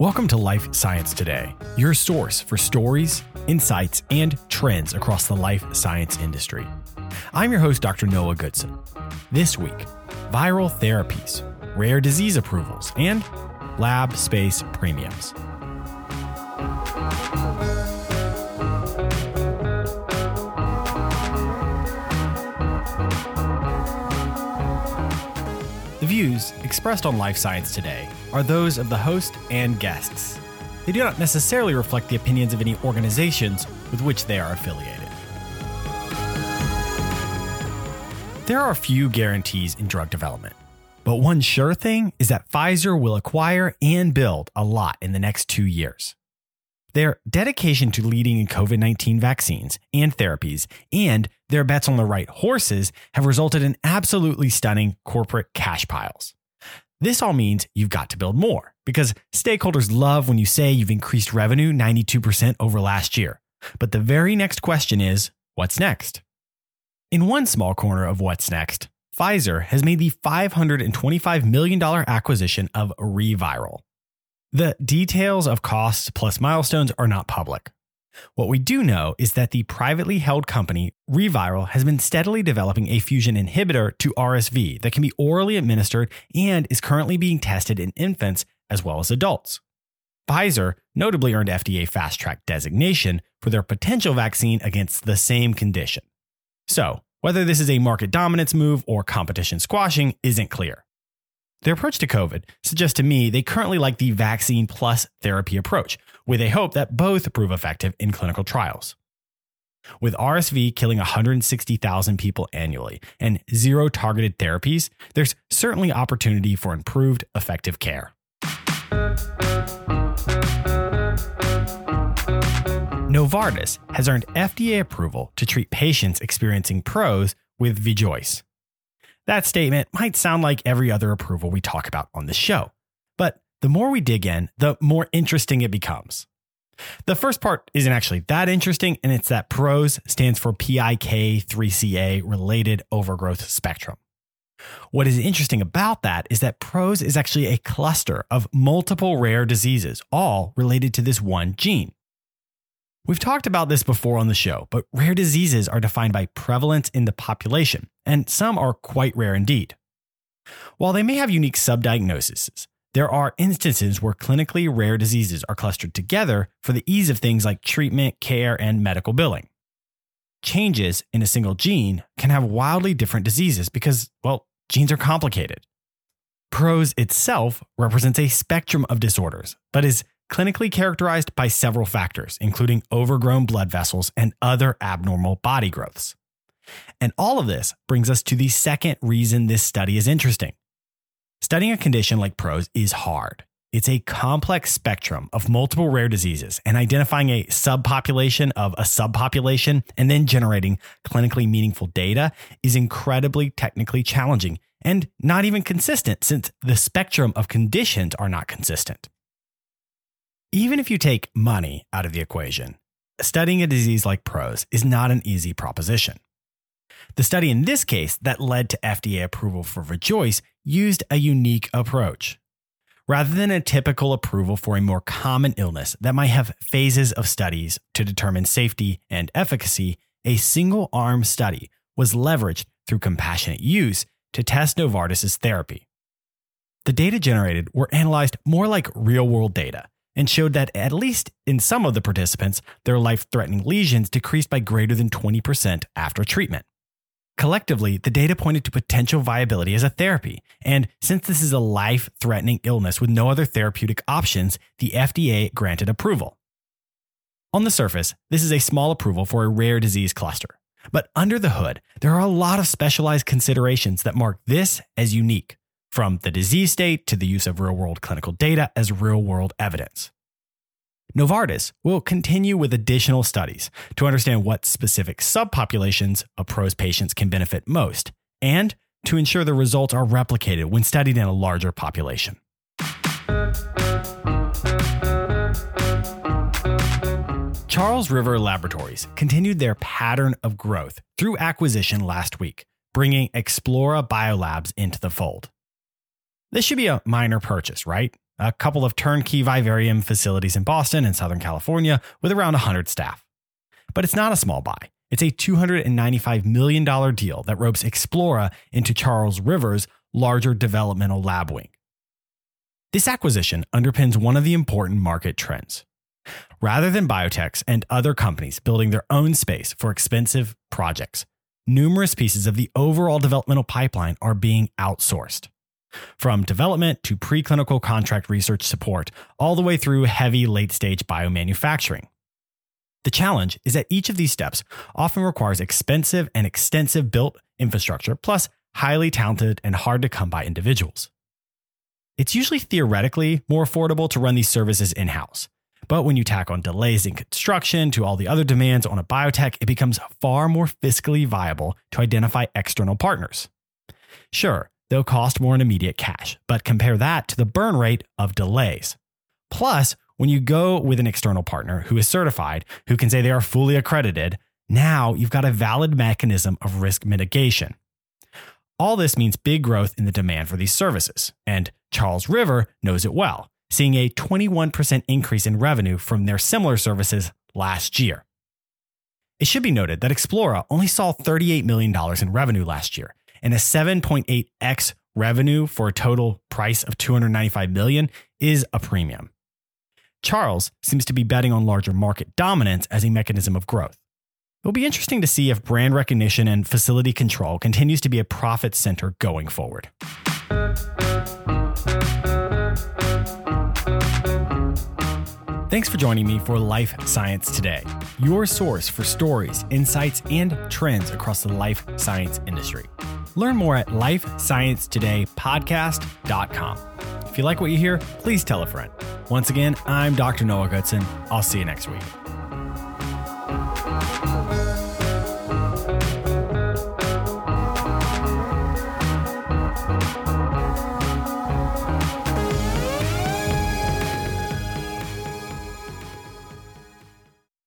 Welcome to Life Science Today, your source for stories, insights, and trends across the life science industry. I'm your host, Dr. Noah Goodson. This week, viral therapies, rare disease approvals, and lab space premiums. The views expressed on Life Science Today are those of the host and guests. They do not necessarily reflect the opinions of any organizations with which they are affiliated. There are few guarantees in drug development, but one sure thing is that Pfizer will acquire and build a lot in the next two years. Their dedication to leading in COVID 19 vaccines and therapies and their bets on the right horses have resulted in absolutely stunning corporate cash piles. This all means you've got to build more because stakeholders love when you say you've increased revenue 92% over last year. But the very next question is what's next? In one small corner of what's next, Pfizer has made the $525 million acquisition of ReViral. The details of costs plus milestones are not public. What we do know is that the privately held company ReViral has been steadily developing a fusion inhibitor to RSV that can be orally administered and is currently being tested in infants as well as adults. Pfizer notably earned FDA Fast Track designation for their potential vaccine against the same condition. So, whether this is a market dominance move or competition squashing isn't clear. Their approach to COVID suggests to me they currently like the vaccine plus therapy approach, with a hope that both prove effective in clinical trials. With RSV killing 160,000 people annually and zero targeted therapies, there's certainly opportunity for improved effective care. Novartis has earned FDA approval to treat patients experiencing PROS with Vijoice. That statement might sound like every other approval we talk about on the show, but the more we dig in, the more interesting it becomes. The first part isn't actually that interesting, and it's that PROS stands for PIK3CA related overgrowth spectrum. What is interesting about that is that PROS is actually a cluster of multiple rare diseases, all related to this one gene. We've talked about this before on the show, but rare diseases are defined by prevalence in the population, and some are quite rare indeed. While they may have unique subdiagnoses, there are instances where clinically rare diseases are clustered together for the ease of things like treatment, care, and medical billing. Changes in a single gene can have wildly different diseases because, well, genes are complicated. PROS itself represents a spectrum of disorders, but is clinically characterized by several factors, including overgrown blood vessels and other abnormal body growths. And all of this brings us to the second reason this study is interesting. Studying a condition like PROS is hard. It's a complex spectrum of multiple rare diseases, and identifying a subpopulation of a subpopulation and then generating clinically meaningful data is incredibly technically challenging and not even consistent since the spectrum of conditions are not consistent. Even if you take money out of the equation, studying a disease like PROS is not an easy proposition. The study in this case that led to FDA approval for Vijoice used a unique approach. Rather than a typical approval for a more common illness that might have phases of studies to determine safety and efficacy, a single arm study was leveraged through compassionate use to test Novartis' therapy. The data generated were analyzed more like real world data and showed that, at least in some of the participants, their life threatening lesions decreased by greater than 20% after treatment. Collectively, the data pointed to potential viability as a therapy. And since this is a life threatening illness with no other therapeutic options, the FDA granted approval. On the surface, this is a small approval for a rare disease cluster. But under the hood, there are a lot of specialized considerations that mark this as unique from the disease state to the use of real world clinical data as real world evidence. Novartis will continue with additional studies to understand what specific subpopulations of PROS patients can benefit most and to ensure the results are replicated when studied in a larger population. Charles River Laboratories continued their pattern of growth through acquisition last week, bringing Explora Biolabs into the fold. This should be a minor purchase, right? a couple of turnkey vivarium facilities in Boston and Southern California with around 100 staff. But it's not a small buy. It's a $295 million deal that ropes Explora into Charles River's larger developmental lab wing. This acquisition underpins one of the important market trends. Rather than biotechs and other companies building their own space for expensive projects, numerous pieces of the overall developmental pipeline are being outsourced. From development to preclinical contract research support, all the way through heavy late stage biomanufacturing. The challenge is that each of these steps often requires expensive and extensive built infrastructure, plus highly talented and hard to come by individuals. It's usually theoretically more affordable to run these services in house. But when you tack on delays in construction to all the other demands on a biotech, it becomes far more fiscally viable to identify external partners. Sure, they'll cost more in immediate cash, but compare that to the burn rate of delays. Plus, when you go with an external partner who is certified, who can say they are fully accredited, now you've got a valid mechanism of risk mitigation. All this means big growth in the demand for these services, and Charles River knows it well, seeing a 21% increase in revenue from their similar services last year. It should be noted that Explora only saw $38 million in revenue last year, and a 7.8x revenue for a total price of 295 million is a premium. Charles seems to be betting on larger market dominance as a mechanism of growth. It will be interesting to see if brand recognition and facility control continues to be a profit center going forward. Thanks for joining me for Life Science Today, your source for stories, insights, and trends across the life science industry. Learn more at lifesciencetodaypodcast.com. If you like what you hear, please tell a friend. Once again, I'm Dr. Noah Goodson. I'll see you next week.